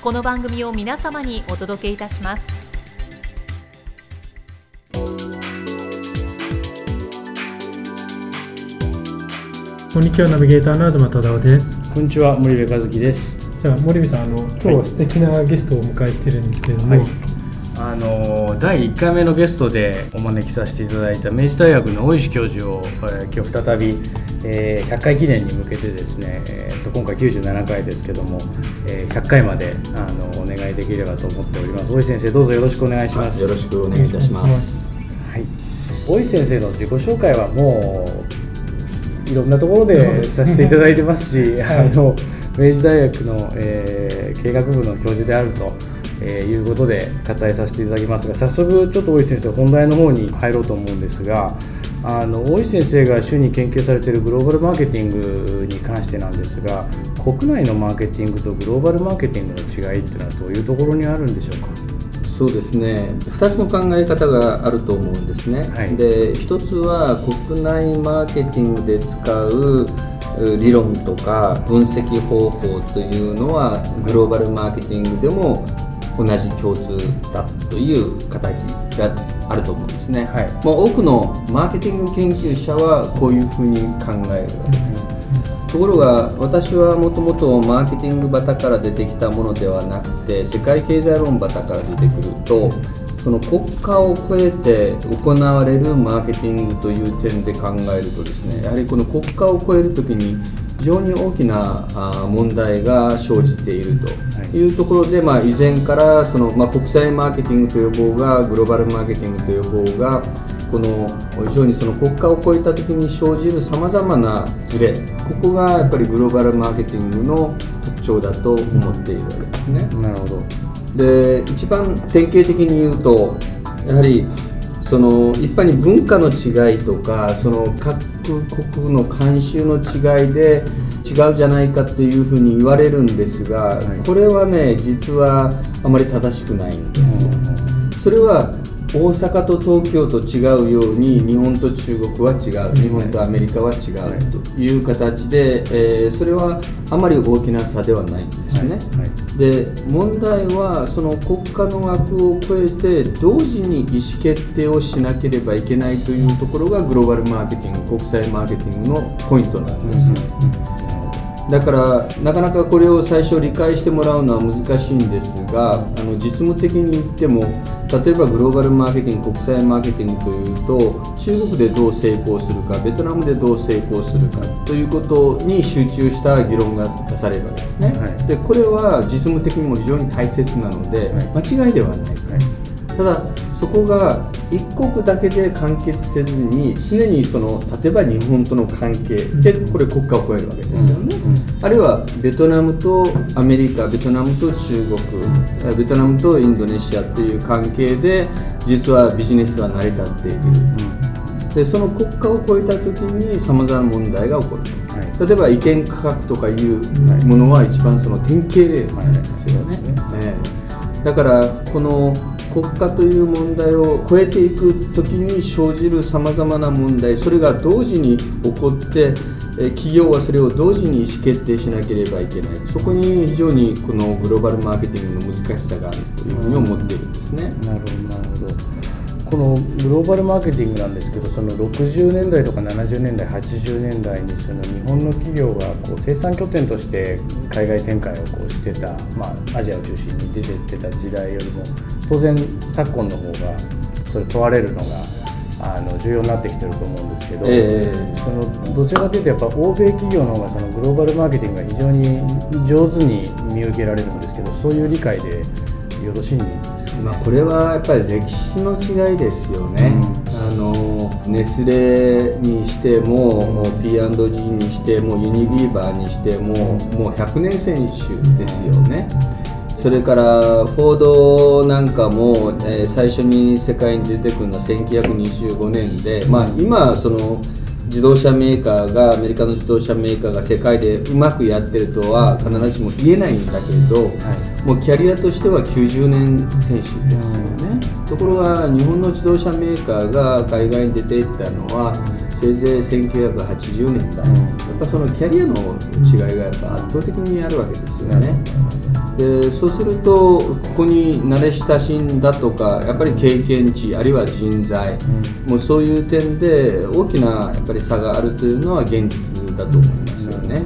この番組を皆様にお届けいたします。こんにちはナビゲーターの東忠夫です。こんにちは森部和樹です。じゃあ森部さんあの今日は素敵なゲストをお迎えしてるんですけれども、はい。あの第1回目のゲストでお招きさせていただいた明治大学の大石教授を、えー今日再び、えー100回記念に向けてですね、えーと今回97回ですけども、えー100回まであのお願いできればと思っております。大石先生どうぞよろしくお願いします。よろしくお願いいたします。はい、大石先生の自己紹介はもういろんなところでさせていただいてますし、あの明治大学の、えー経営学部の教授であると、えーいうことで割愛させていただきますが早速ちょっと大石先生本題の方に入ろうと思うんですがあの大石先生が主に研究されているグローバルマーケティングに関してなんですが国内のマーケティングとグローバルマーケティングの違いっていうのはどういうところにあるんでしょうか？そうですね。2つの考え方があると思うんですね、はい。で1つは国内マーケティングで使うう理論とか分析方法というのはグローバルマーケティングでも同じ共通だという形があると思うんですね、はい。もう多くのマーケティング研究者はこういうふうに考えるわけです、ところが私はもともとマーケティング旗から出てきたものではなくて世界経済論旗から出てくるとその国家を超えて行われるマーケティングという点で考えるとですねやはりこの国家を超えるときに非常に大きな問題が生じているというところで、まあ、以前からその、まあ、国際マーケティングという方がグローバルマーケティングという方がこの非常にその国家を超えた時に生じるさまざまなズレここがやっぱりグローバルマーケティングの特徴だと思っているわけですね。なるほどで一番典型的に言うとやはりその一般に文化の違いとかその各国の慣習の違いで違うじゃないかっていうふうに言われるんですが、これはね実はあまり正しくないんですよ。それは大阪と東京と違うように日本と中国は違う。日本とアメリカは違うという形で、えーそれはあまり大きな差ではないんですね。はい。で問題はその国家の枠を超えて同時に意思決定をしなければいけないというところがグローバルマーケティング国際マーケティングのポイントなんです、だからなかなかこれを最初理解してもらうのは難しいんですがあの実務的に言っても例えばグローバルマーケティング国際マーケティングというと中国でどう成功するかベトナムでどう成功するかということに集中した議論が出されるわけですね、はい。でこれは実務的にも非常に大切なので、間違いではない、ただそこが一国だけで完結せずに常にその例えば日本との関係でこれ国家を超えるわけですよね、あるいはベトナムとアメリカベトナムと中国えベトナムとインドネシアという関係で実はビジネスは成り立っている、でその国家を超えた時にさまざまな問題が起こる。と、はい。例えば意見価格とかいうものは一番その典型例なんですよね、ええ。だからこの国家という問題を超えていく時に生じるさまざまな問題それが同時に起こってえ企業はそれを同時に意思決定しなければいけないそこに非常にこのグローバルマーケティングの難しさがあるというふうに思っているんですね。なるほどなるほどこのグローバルマーケティングなんですけどその60年代とか70年代80年代にその日本の企業がこう生産拠点として海外展開をこうしてた、まあ、アジアを中心に出てってた時代よりも当然昨今の方がそれ問われるのがあの重要になってきてると思うんですけど、えー、そのどちらかというとやっぱ欧米企業の方がそのグローバルマーケティングが非常に上手に見受けられるんですけどそういう理解でよろしいんですか、まあ、これはやっぱり歴史の違いですよね。うん、あのネスレにしても、うん、P&G にしてもユニリーバーにしても、もう100年選手ですよね。それからフォードなんかも、えー、最初に世界に出てくるのは1925年で、まあ、今その自動車メーカーがアメリカの自動車メーカーが世界でうまくやってるとは必ずしも言えないんだけど、はい、もうキャリアとしては90年選手ですよね、ところが日本の自動車メーカーが海外に出ていったのはせいぜい1980年代、やっぱそのキャリアの違いがやっぱ圧倒的にあるわけですよね。でそうするとここに慣れ親しんだとかやっぱり経験値あるいは人材、うん、もうそういう点で大きなやっぱり差があるというのは現実だと思いますよね。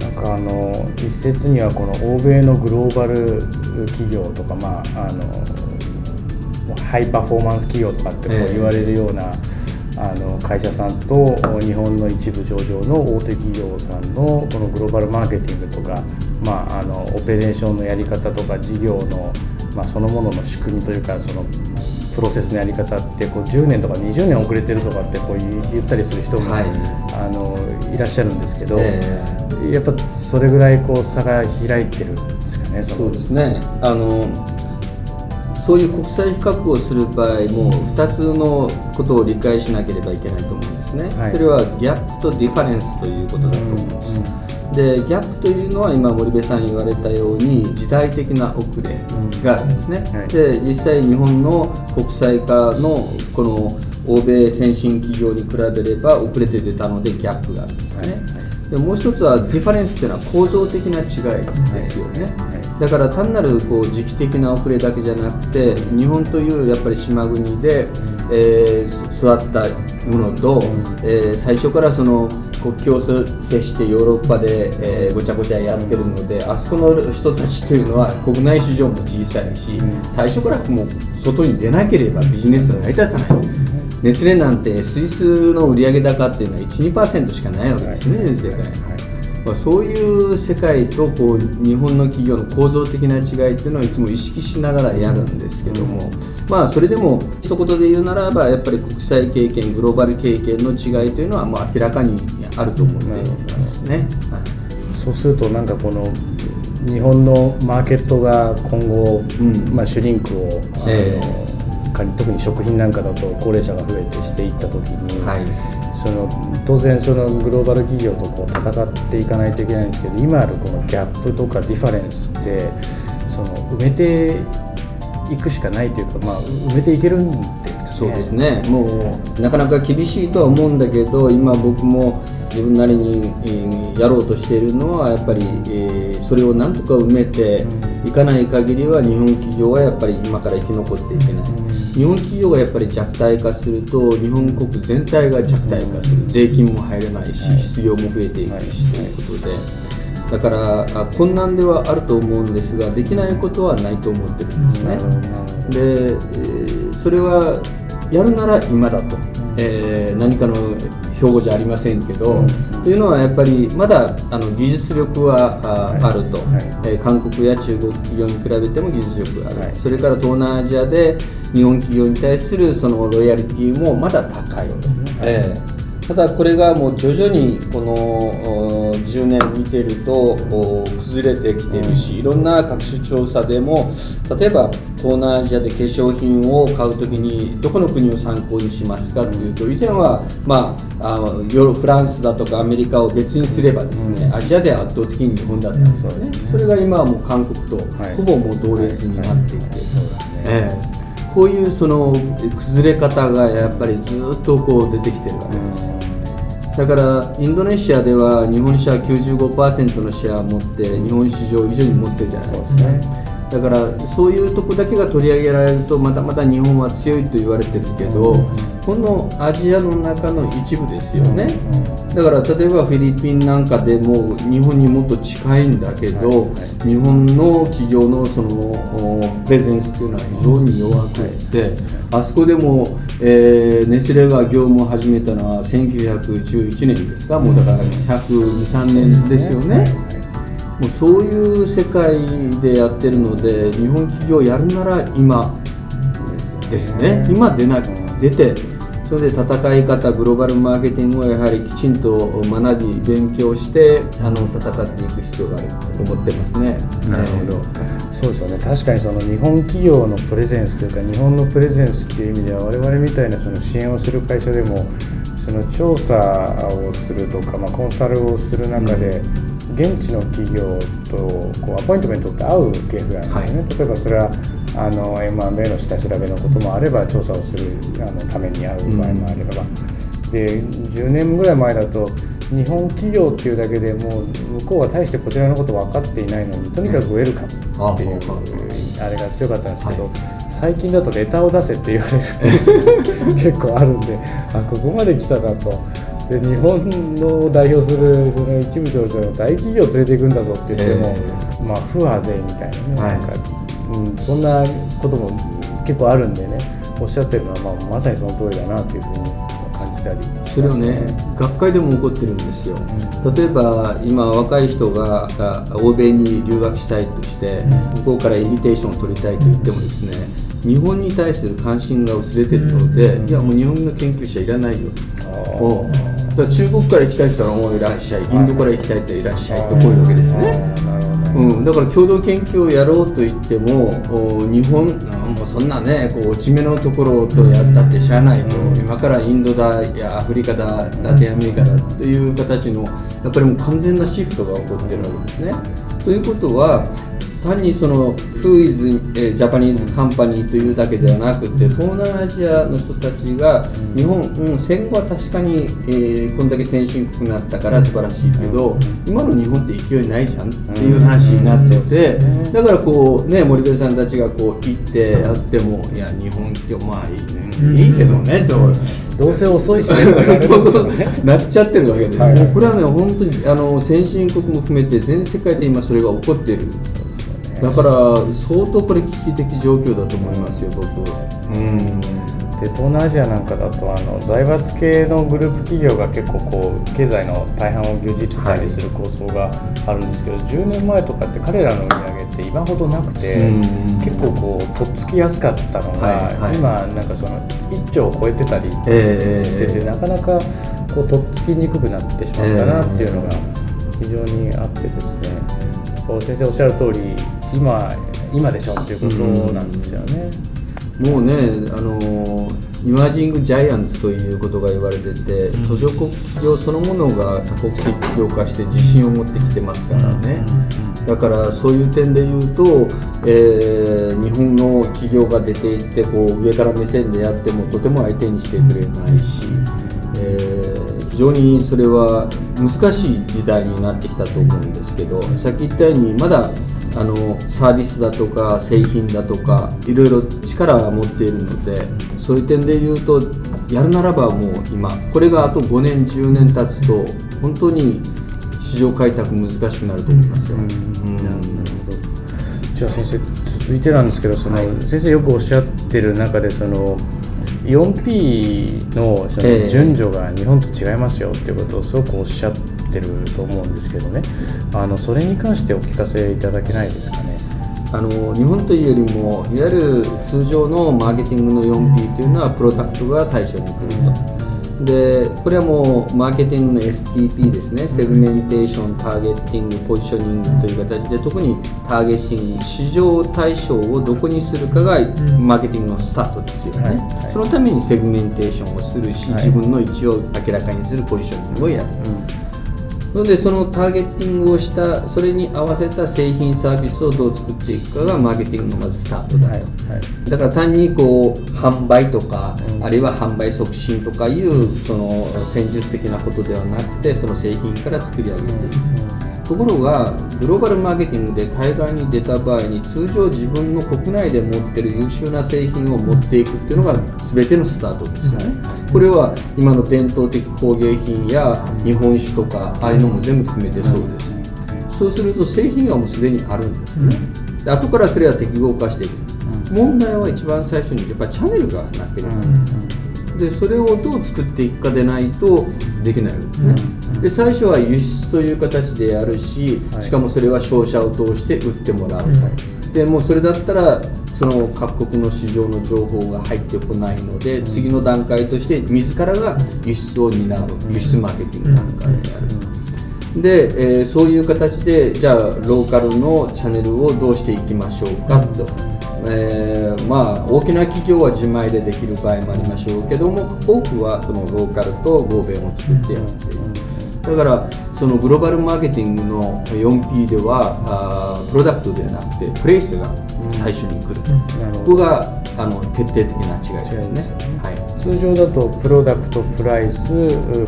なんかあの一説にはこの欧米のグローバル企業とか、まあ、あのハイパフォーマンス企業とかってこう言われるような、えーあの会社さんと日本の一部上場の大手企業さんのこのグローバルマーケティングとか、まあ、あのオペレーションのやり方とか事業の、まあ、そのものの仕組みというかそのプロセスのやり方ってこう10年とか20年遅れてるとかってこう言ったりする人も、はい、あのいらっしゃるんですけど、えー、やっぱそれぐらいこう差が開いてるんですかね。そうですね。あのそういう国際比較をする場合も2つのことを理解しなければいけないと思うんですね、はい、それはギャップと difference ということだと思うんです、うん、でギャップというのは今森部さん言われたように時代的な遅れがあるんですね、うん。はい、で実際日本の国際化のこの欧米先進企業に比べれば遅れて出たのでギャップがあるんですね、はい。でもう一つは difference っていうのは構造的な違いですよね、だから単なるこう時期的な遅れだけじゃなくて日本というやっぱり島国で、えー、育ったものと、えー、最初からその国境を接してヨーロッパで、えー、ごちゃごちゃやってるのであそこの人たちというのは国内市場も小さいし、最初からもう外に出なければビジネスが成り立たない。ネスレなんてスイスの売上高っていうのは12%しかないわけですね、世界、まあ、そういう世界とこう日本の企業の構造的な違いっていうのはいつも意識しながらやるんですけども、まあそれでも一言で言うならばやっぱり国際経験グローバル経験の違いというのはまあ明らかにあると思っていますね。そうするとなんかこの日本のマーケットが今後、うん、まあ、シュリンクを、えー特に食品なんかだと高齢者が増えてしていった時に、はい、その当然そのグローバル企業とこう戦っていかないといけないんですけど今あるこのギャップとかディファレンスってその埋めていくしかないというか、まあ、埋めていけるんですかね。そうですね。もうなかなか厳しいとは思うんだけど今僕も自分なりに、やろうとしているのはやっぱり、えー、それをなんとか埋めていかない限りは日本企業はやっぱり今から生き残っていけない。日本企業がやっぱり弱体化すると日本国全体が弱体化する。税金も入れないし失業も増えていくしということで。だから困難ではあると思うんですができないことはないと思ってるんですね。でそれはやるなら今だと、えー、何かの標語じゃありませんけど、というのはやっぱりまだあの技術力はあ,、あると、えー、韓国や中国企業に比べても技術力がある、それから東南アジアで日本企業に対するそのロイヤリティもまだ高い、えー、ただこれがもう徐々にこの10年見てると崩れてきてるしいろんな各種調査でも例えば東南アジアで化粧品を買うときにどこの国を参考にしますかというと以前は、まあ、あのヨフランスだとかアメリカを別にすればですね、アジアで圧倒的に日本だったんですね、それが今はもう韓国とほぼもう同列になってきて、えーこういうその崩れ方がやっぱりずっとこう出てきてるわけです。だからインドネシアでは日本車95%のシェアを持って日本市場以上に持ってるじゃないですか。だからそういうとこだけが取り上げられるとまだまだ日本は強いと言われてるけど、このアジアの中の一部ですよね、だから例えばフィリピンなんかでも日本にもっと近いんだけど、日本の企業のそのプレゼンスというのは非常に弱くて、あそこでも、えーネスレが業務を始めたのは1911年ですか？もうだから123年ですよね。もうそういう世界でやってるので日本企業やるなら今ですね。今出な出てそれで戦い方グローバルマーケティングをやはりきちんと学び勉強してあの戦っていく必要があると思ってますね。なるほど、そうですよね。確かにその日本企業のプレゼンスというか日本のプレゼンスっていう意味では我々みたいなその支援をする会社でもその調査をするとか、まあ、コンサルをする中で、現地の企業とこうアポイントメントって会うケースがあるんですよね、例えばそれはあの M&A の下調べのこともあれば調査をするあのために会う場合もあれば、で10年ぐらい前だと日本企業っていうだけでもう向こうは大してこちらのこと分かっていないのにとにかくウェルカムっていうあれが強かったんですけど、最近だとレターを出せって言われるケース結構あるんであここまで来たかと。で日本の代表するその一部上場の大企業を連れていくんだぞって言っても、まあ不和勢みたいなね、はい。なんか、うん、そんなことも結構あるんでねおっしゃってるのは、まあ、まさにその通りだなっていうふうに感じたり。それをね学会でも起こってるんですよ、例えば今若い人があ欧米に留学したいとして向こうからインビテーションを取りたいと言ってもですね日本に対する関心が薄れてるので、いやもう日本の研究者いらないよ。うだから中国から行きたいって言ったらもういらっしゃいインドから行きたいっていらっしゃいとこういうわけですね。うん、だから共同研究をやろうと言ってもお日本あもうそんなねこう落ち目のところとやったってしゃあないと、今からインドだやアフリカだラテンアメリカだという形のやっぱりもう完全なシフトが起こってるわけですね。ということは単にその Who is、えー Japanese company というだけではなくて東南アジアの人たちが日本、うん、戦後は確かに、えーこんだけ先進国になったから素晴らしいけど今の日本って勢いないじゃんっていう話になっててだからこうね森部さんたちがこう行ってやってもいや日本ってまあいい,、ね、いいけどねと。どうせ遅いしねそうそうなっちゃってるわけで、はい。はいもうこれはね本当にあの先進国も含めて全世界で今それが起こっているだから相当これ危機的状況だと思いますよ僕。うん。で東南アジアなんかだとあの財閥系のグループ企業が結構こう経済の大半を牛耳ってたりする構想があるんですけど、10年前とかって彼らの売り上げって今ほどなくて、うん。結構こうとっつきやすかったのが、はいはい。今なんかその1兆を超えてたりええしてて、なかなかこうとっつきにくくなってしまったなっていうのが非常にあってですね、こう先生おっしゃる通り今今でしょっていうことなんですよね。もうねあのイマージング・ジャイアンツということが言われてて途上国企業そのものが多国籍企業化して自信を持ってきてますからね。だからそういう点で言うと、えー日本の企業が出ていってこう上から目線でやってもとても相手にしてくれないし、えー非常にそれは難しい時代になってきたと思うんですけどさっき言ったようにまだあのサービスだとか製品だとかいろいろ力は持っているのでそういう点で言うとやるならばもう今これがあと5年10年経つと本当に市場開拓難しくなると思いますよ。うんじゃあ先生続いてなんですけどその、先生よくおっしゃってる中でその 4P のそええ。の順序が日本と違いますよっていうことをすごくおっしゃってると思うんですけどね。あのそれに関してお聞かせいただけないですかね。あの日本というよりもいわゆる通常のマーケティングの 4P というのはプロダクトが最初に来ると。でこれはもうマーケティングの STP ですね、セグメンテーション、ターゲッティング、ポジショニングという形で、特にターゲッティング、市場対象をどこにするかがマーケティングのスタートですよね、はいはい。そのためにセグメンテーションをするし、はい。自分の位置を明らかにするポジショニングをやる。なのでそのターゲッティングをしたそれに合わせた製品サービスをどう作っていくかがマーケティングのまずスタートだと、はい。はいだから単にこう販売とか、あるいは販売促進とかいうその戦術的なことではなくてその製品から作り上げていく、ところがグローバルマーケティングで海外に出た場合に通常自分の国内で持ってる優秀な製品を持っていくっていうのが全てのスタートですよね、これは今の伝統的工芸品や日本酒とかああいうのも全部含めてそうです、そうすると製品がもうすでにあるんですね、で後からそれは適合化していく、問題は一番最初にやっぱりチャンネルがなければ、でそれをどう作っていくかでないとできないわけですね、で最初は輸出という形でやるし、しかもそれは商社を通して売ってもらう、でもうそれだったらその各国の市場の情報が入ってこないので、次の段階として自らが輸出を担う輸出マーケティング段階でやる、で、えー、そういう形でじゃあローカルのチャンネルをどうしていきましょうかと。えー、まあ大きな企業は自前でできる場合もありましょうけども多くはそのローカルと合弁を作ってやっているだからそのグローバルマーケティングの 4P ではあプロダクトではなくてプレイスが最初に来る、うん、ここがあの決定的な違いですね、はい、通常だとプロダクトプライス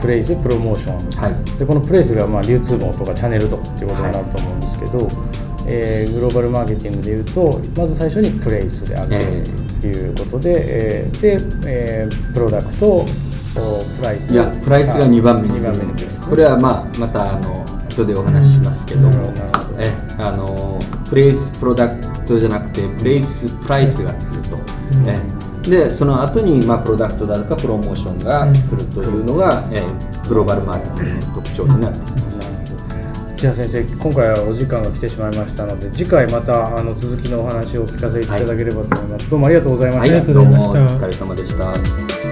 プレイスプロモーション、はい、でこのプレイスがまあ流通網とかチャンネルとかっていうことになると思うんですけど、はい。えー、グローバルマーケティングでいうとまず最初にプレイスであるということで、えー、で、えー、プロダクトプライス。いやプライスが2番目に番目にです。これは、まあ、またあの後でお話ししますけど。も、うん、えあのプレイスプロダクトじゃなくてプレイスプライスが来ると、うん、えでその後にまあプロダクトだとかプロモーションが来るというのが、うん、えグローバルマーケティングの特徴になっています。じゃあ先生今回はお時間が来てしまいましたので次回またあの続きのお話をお聞かせいただければと思います、はい、どうもありがとうございました、はい、ありがとうございました。お疲れ様でした